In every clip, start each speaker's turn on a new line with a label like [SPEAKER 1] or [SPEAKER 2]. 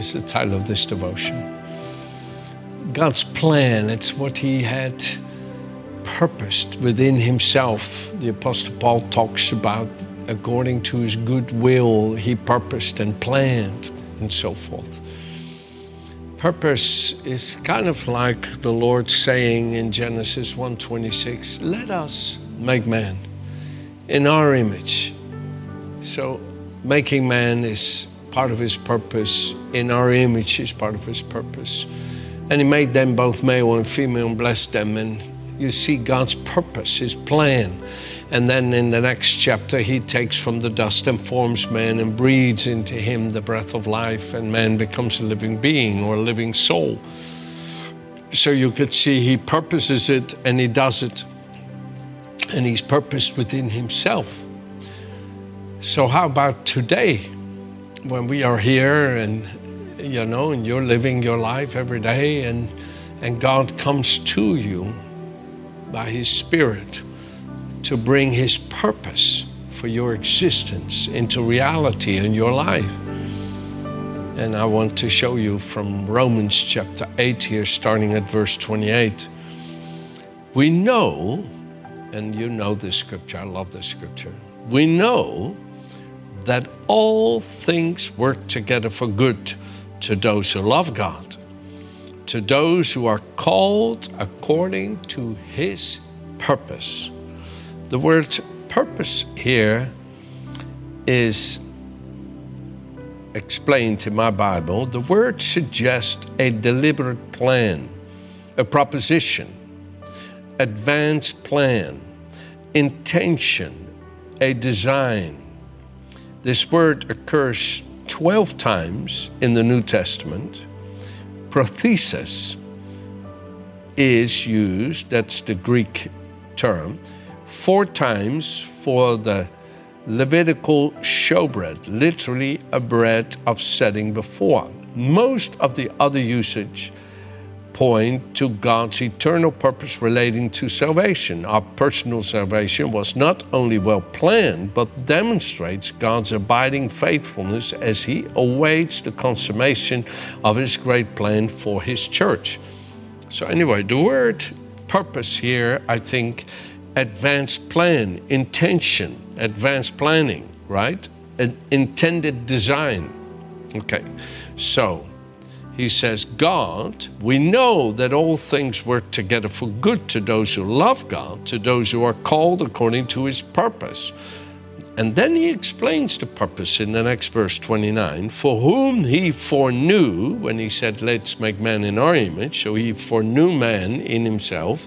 [SPEAKER 1] is the title of this devotion. God's plan, it's what He had purposed within Himself. The Apostle Paul talks about according to His good will, He purposed and planned, and so forth. Purpose is kind of like the Lord saying in Genesis 1:26, "Let us make man in our image. So, making man is part of his purpose, in our image is part of his purpose. And he made them both male and female and blessed them. And you see God's purpose, his plan. And then in the next chapter, he takes from the dust and forms man and breathes into him the breath of life, and man becomes a living being or a living soul. So you could see he purposes it and he does it and He's purposed within Himself. So, how about today when we are here and you know, and you're living your life every day, and, and God comes to you by His Spirit to bring His purpose for your existence into reality in your life. And I want to show you from Romans chapter 8 here, starting at verse 28. We know and you know this scripture, I love this scripture. We know that all things work together for good to those who love God, to those who are called according to his purpose. The word purpose here is explained in my Bible. The word suggests a deliberate plan, a proposition advanced plan, intention, a design. This word occurs 12 times in the New Testament. Prothesis is used, that's the Greek term, four times for the Levitical showbread, literally a bread of setting before. Most of the other usage point to God's eternal purpose relating to salvation. Our personal salvation was not only well planned, but demonstrates God's abiding faithfulness as He awaits the consummation of His great plan for His church. So, anyway, the word purpose here, I think, advanced plan, intention, advanced planning, right? An intended design. Okay, so he says, God, we know that all things work together for good to those who love God, to those who are called according to his purpose. And then he explains the purpose in the next verse 29 for whom he foreknew, when he said, Let's make man in our image, so he foreknew man in himself,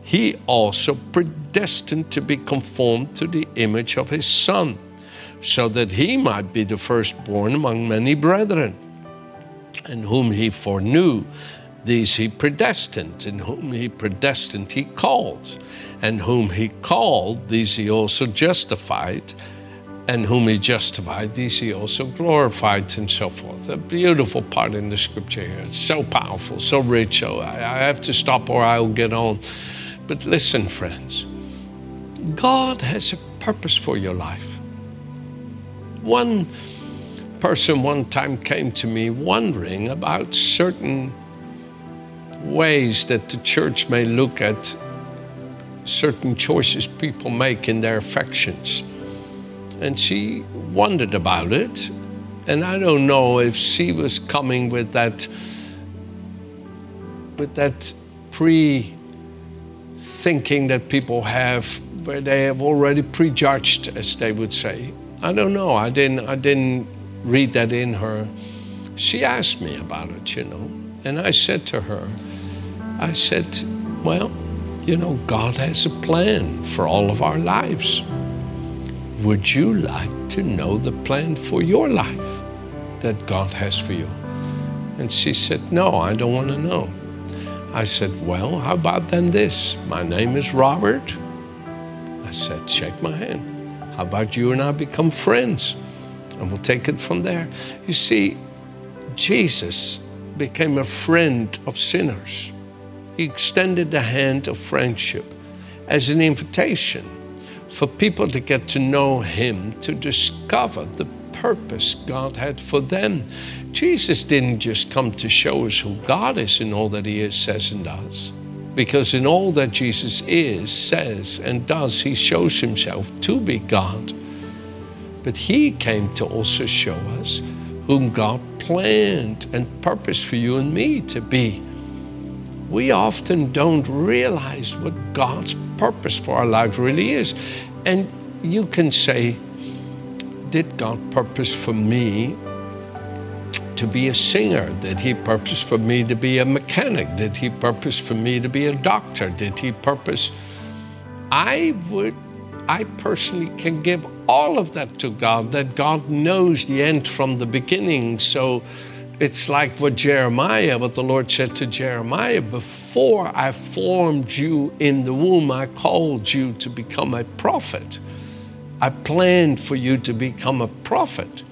[SPEAKER 1] he also predestined to be conformed to the image of his Son, so that he might be the firstborn among many brethren and whom he foreknew, these he predestined, and whom he predestined he called, and whom he called, these he also justified, and whom he justified, these he also glorified, and so forth. A beautiful part in the scripture here. It's so powerful, so rich. So I, I have to stop or I'll get on. But listen, friends, God has a purpose for your life. One person one time came to me wondering about certain ways that the church may look at certain choices people make in their affections. And she wondered about it. And I don't know if she was coming with that with that pre thinking that people have where they have already prejudged, as they would say. I don't know. I didn't I didn't read that in her. She asked me about it, you know. And I said to her, I said, well, you know, God has a plan for all of our lives. Would you like to know the plan for your life that God has for you? And she said, No, I don't want to know. I said, Well, how about then this? My name is Robert. I said, Shake my hand. How about you and I become friends? And we'll take it from there. You see, Jesus became a friend of sinners. He extended the hand of friendship as an invitation for people to get to know Him, to discover the purpose God had for them. Jesus didn't just come to show us who God is in all that He is, says, and does. Because in all that Jesus is, says, and does, He shows Himself to be God. But He came to also show us whom God planned and purposed for you and me to be. We often don't realize what God's purpose for our life really is. And you can say, Did God purpose for me to be a singer? Did He purpose for me to be a mechanic? Did He purpose for me to be a doctor? Did He purpose? I would, I personally can give all of that to God, that God knows the end from the beginning. So it's like what Jeremiah, what the Lord said to Jeremiah before I formed you in the womb, I called you to become a prophet. I planned for you to become a prophet.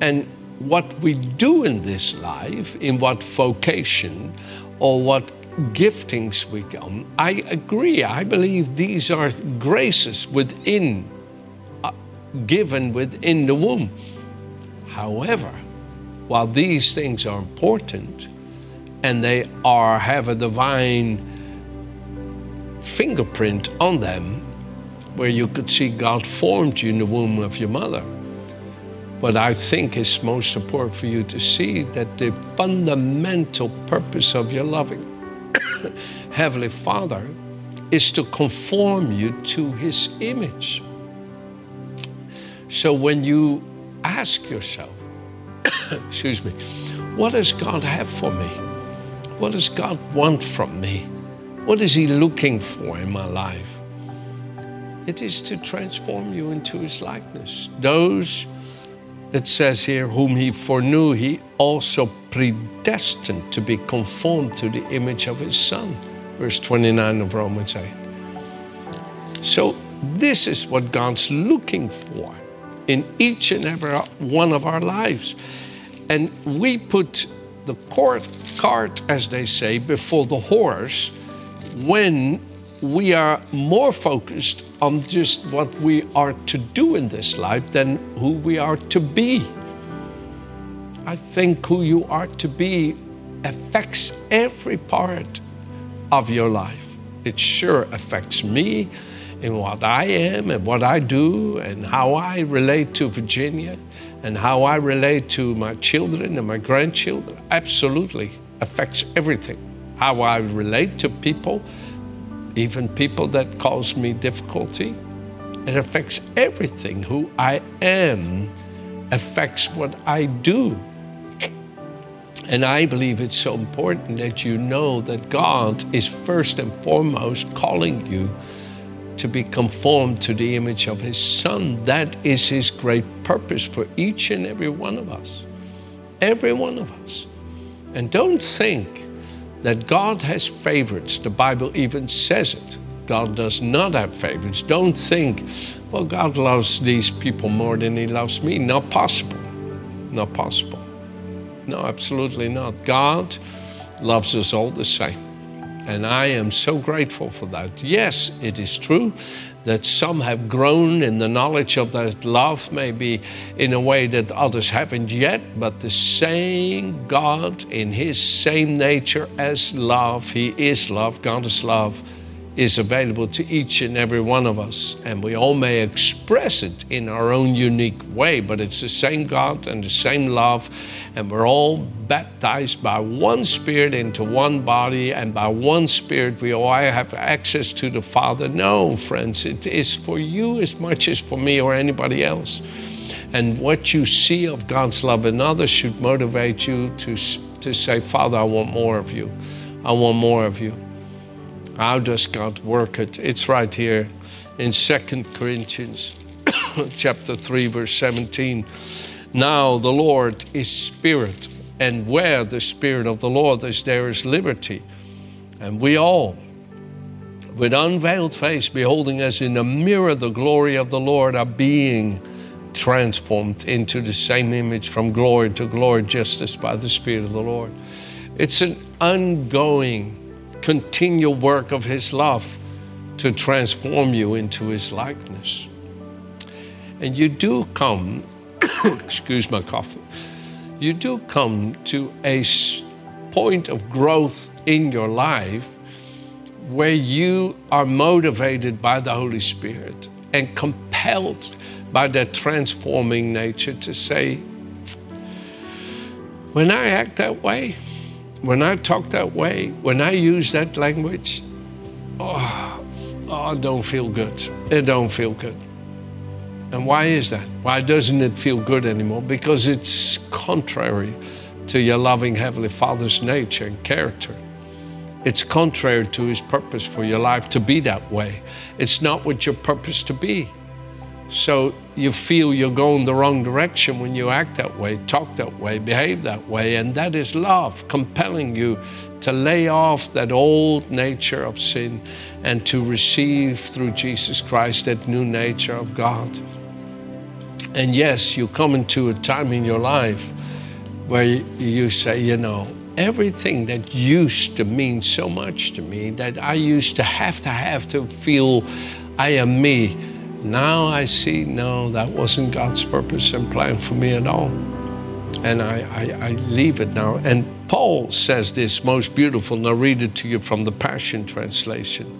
[SPEAKER 1] And what we do in this life, in what vocation or what giftings we come, I agree. I believe these are graces within given within the womb. However, while these things are important and they are have a divine fingerprint on them where you could see God formed you in the womb of your mother. What I think is most important for you to see that the fundamental purpose of your loving Heavenly Father is to conform you to His image. So when you ask yourself, excuse me, what does God have for me? What does God want from me? What is He looking for in my life? It is to transform you into His likeness. Those, it says here, whom He foreknew, He also predestined to be conformed to the image of His Son. Verse 29 of Romans 8. So, this is what God's looking for in each and every one of our lives. And we put the court, cart, as they say, before the horse when we are more focused on just what we are to do in this life than who we are to be. I think who you are to be affects every part of your life. It sure affects me in what I am and what I do and how I relate to Virginia and how I relate to my children and my grandchildren absolutely affects everything. How I relate to people, even people that cause me difficulty, it affects everything. Who I am affects what I do. And I believe it's so important that you know that God is first and foremost calling you to be conformed to the image of His Son. That is His great purpose for each and every one of us. Every one of us. And don't think that God has favorites. The Bible even says it. God does not have favorites. Don't think, well, God loves these people more than He loves me. Not possible. Not possible. No, absolutely not. God loves us all the same. And I am so grateful for that. Yes, it is true that some have grown in the knowledge of that love, maybe in a way that others haven't yet, but the same God in His same nature as love, He is love, God is love, is available to each and every one of us. And we all may express it in our own unique way, but it's the same God and the same love. And we're all baptized by one Spirit into one body, and by one Spirit we all have access to the Father. No, friends, it is for you as much as for me or anybody else. And what you see of God's love in others should motivate you to, to say, Father, I want more of you. I want more of you. How does God work it? It's right here in Second Corinthians chapter 3 verse 17. Now the Lord is spirit, And where the Spirit of the Lord is, there is liberty. And we all, with unveiled face, beholding as in a mirror the glory of the Lord, are being transformed into the same image from glory to glory, just as by the Spirit of the Lord. It's an ongoing, continual work of His love to transform you into His likeness. And you do come, excuse my coffee, you do come to a point of growth in your life where you are motivated by the Holy Spirit and compelled by that transforming nature to say, when I act that way, when I talk that way, when I use that language, oh, oh, I don't feel good. It don't feel good. And why is that? Why doesn't it feel good anymore? Because it's contrary to your loving Heavenly Father's nature and character. It's contrary to His purpose for your life to be that way. It's not what your purpose to be. So you feel you're going the wrong direction when you act that way, talk that way, behave that way. And that is love compelling you to lay off that old nature of sin and to receive through Jesus Christ that new nature of God. And yes, you come into a time in your life where you say, you know, everything that used to mean so much to me, that I used to have to have to feel I am me now I see, no, that wasn't God's purpose and plan for me at all. And I, I, I leave it now. And Paul says this most beautiful, and I'll read it to you from the Passion Translation.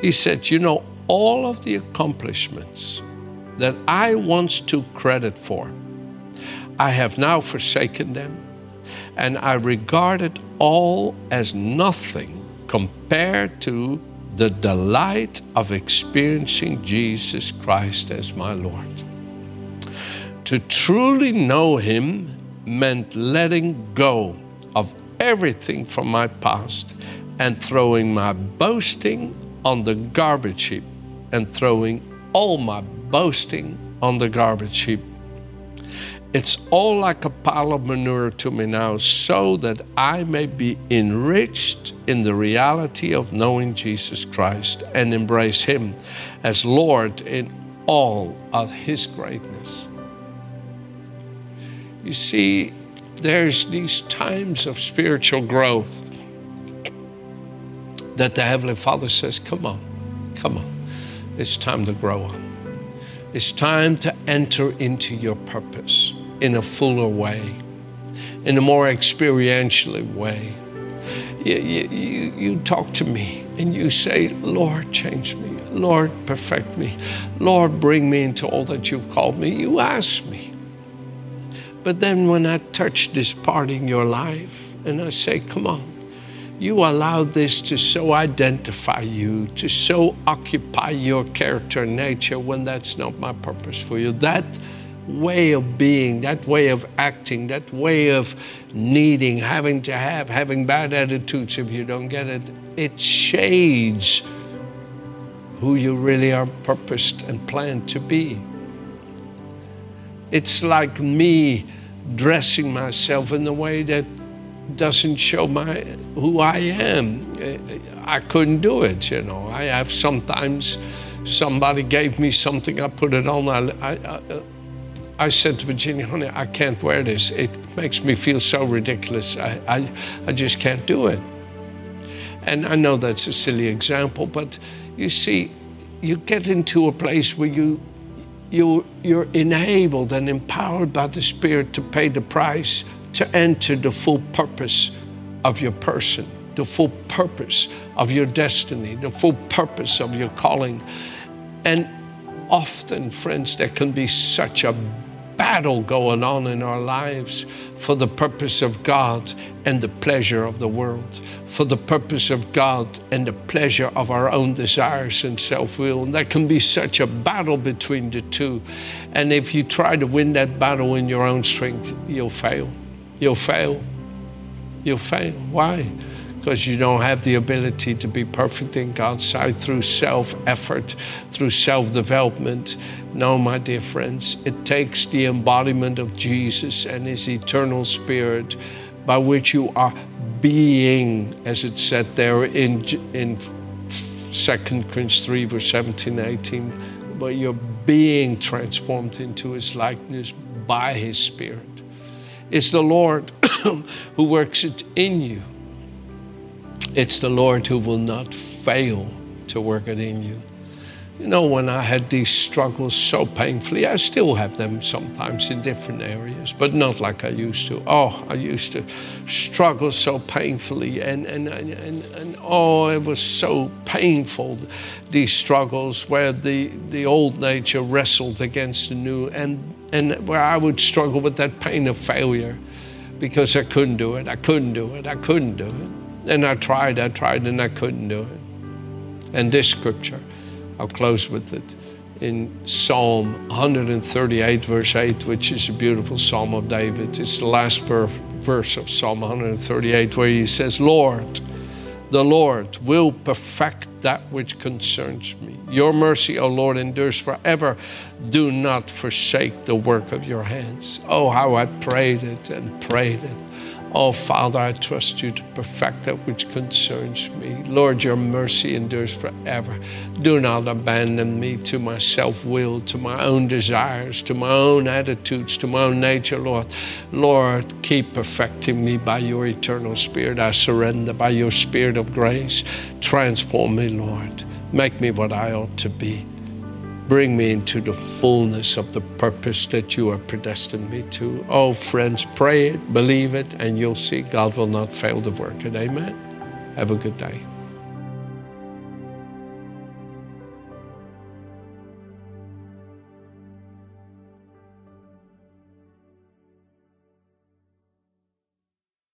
[SPEAKER 1] He said, You know, all of the accomplishments that I once took credit for, I have now forsaken them, and I regard it all as nothing compared to the delight of experiencing Jesus Christ as my Lord. To truly know Him meant letting go of everything from my past and throwing my boasting on the garbage heap and throwing all my boasting on the garbage heap it's all like a pile of manure to me now, so that I may be enriched in the reality of knowing Jesus Christ and embrace Him as Lord in all of His greatness. You see, there's these times of spiritual growth that the Heavenly Father says, Come on, come on, it's time to grow up. It's time to enter into your purpose in a fuller way, in a more experientially way. You, you, you talk to me and you say, Lord, change me. Lord, perfect me. Lord, bring me into all that you've called me. You ask me. But then when I touch this part in your life and I say, come on, you allow this to so identify you, to so occupy your character and nature when that's not my purpose for you. That way of being, that way of acting, that way of needing, having to have, having bad attitudes if you don't get it, it shades who you really are purposed and planned to be. It's like me dressing myself in a way that doesn't show my who I am. I couldn't do it, you know. I have sometimes somebody gave me something, I put it on. I, I, I said to Virginia, honey, I can't wear this. It makes me feel so ridiculous. I, I, I just can't do it. And I know that's a silly example, but you see, you get into a place where you, you, you're enabled and empowered by the Spirit to pay the price to enter the full purpose of your person, the full purpose of your destiny, the full purpose of your calling. And often, friends, there can be such a battle going on in our lives for the purpose of God and the pleasure of the world, for the purpose of God and the pleasure of our own desires and self will. And there can be such a battle between the two. And if you try to win that battle in your own strength, you'll fail. You'll fail. You'll fail. Why? Because you don't have the ability to be perfect in God's sight through self effort, through self development. No, my dear friends, it takes the embodiment of Jesus and His eternal Spirit by which you are being, as it said there in, in 2 Corinthians 3, verse 17 18, but you're being transformed into His likeness by His Spirit. It's the Lord who works it in you. It's the Lord who will not fail to work it in you. You know, when I had these struggles so painfully, I still have them sometimes in different areas, but not like I used to. Oh, I used to struggle so painfully, and, and, and, and, oh, it was so painful, these struggles where the, the old nature wrestled against the new, and, and where I would struggle with that pain of failure because I couldn't do it, I couldn't do it, I couldn't do it. And I tried, I tried, and I couldn't do it. And this scripture, I'll close with it in Psalm 138, verse 8, which is a beautiful psalm of David. It's the last verse of Psalm 138, where he says, Lord, the Lord will perfect that which concerns me. Your mercy, O Lord, endures forever. Do not forsake the work of your hands. Oh, how I prayed it and prayed it Oh, Father, I trust you to perfect that which concerns me. Lord, your mercy endures forever. Do not abandon me to my self will, to my own desires, to my own attitudes, to my own nature, Lord. Lord, keep perfecting me by your eternal Spirit. I surrender by your Spirit of grace. Transform me, Lord. Make me what I ought to be. Bring me into the fullness of the purpose that you have predestined me to. Oh, friends, pray it, believe it, and you'll see God will not fail to work it. Amen. Have a good day.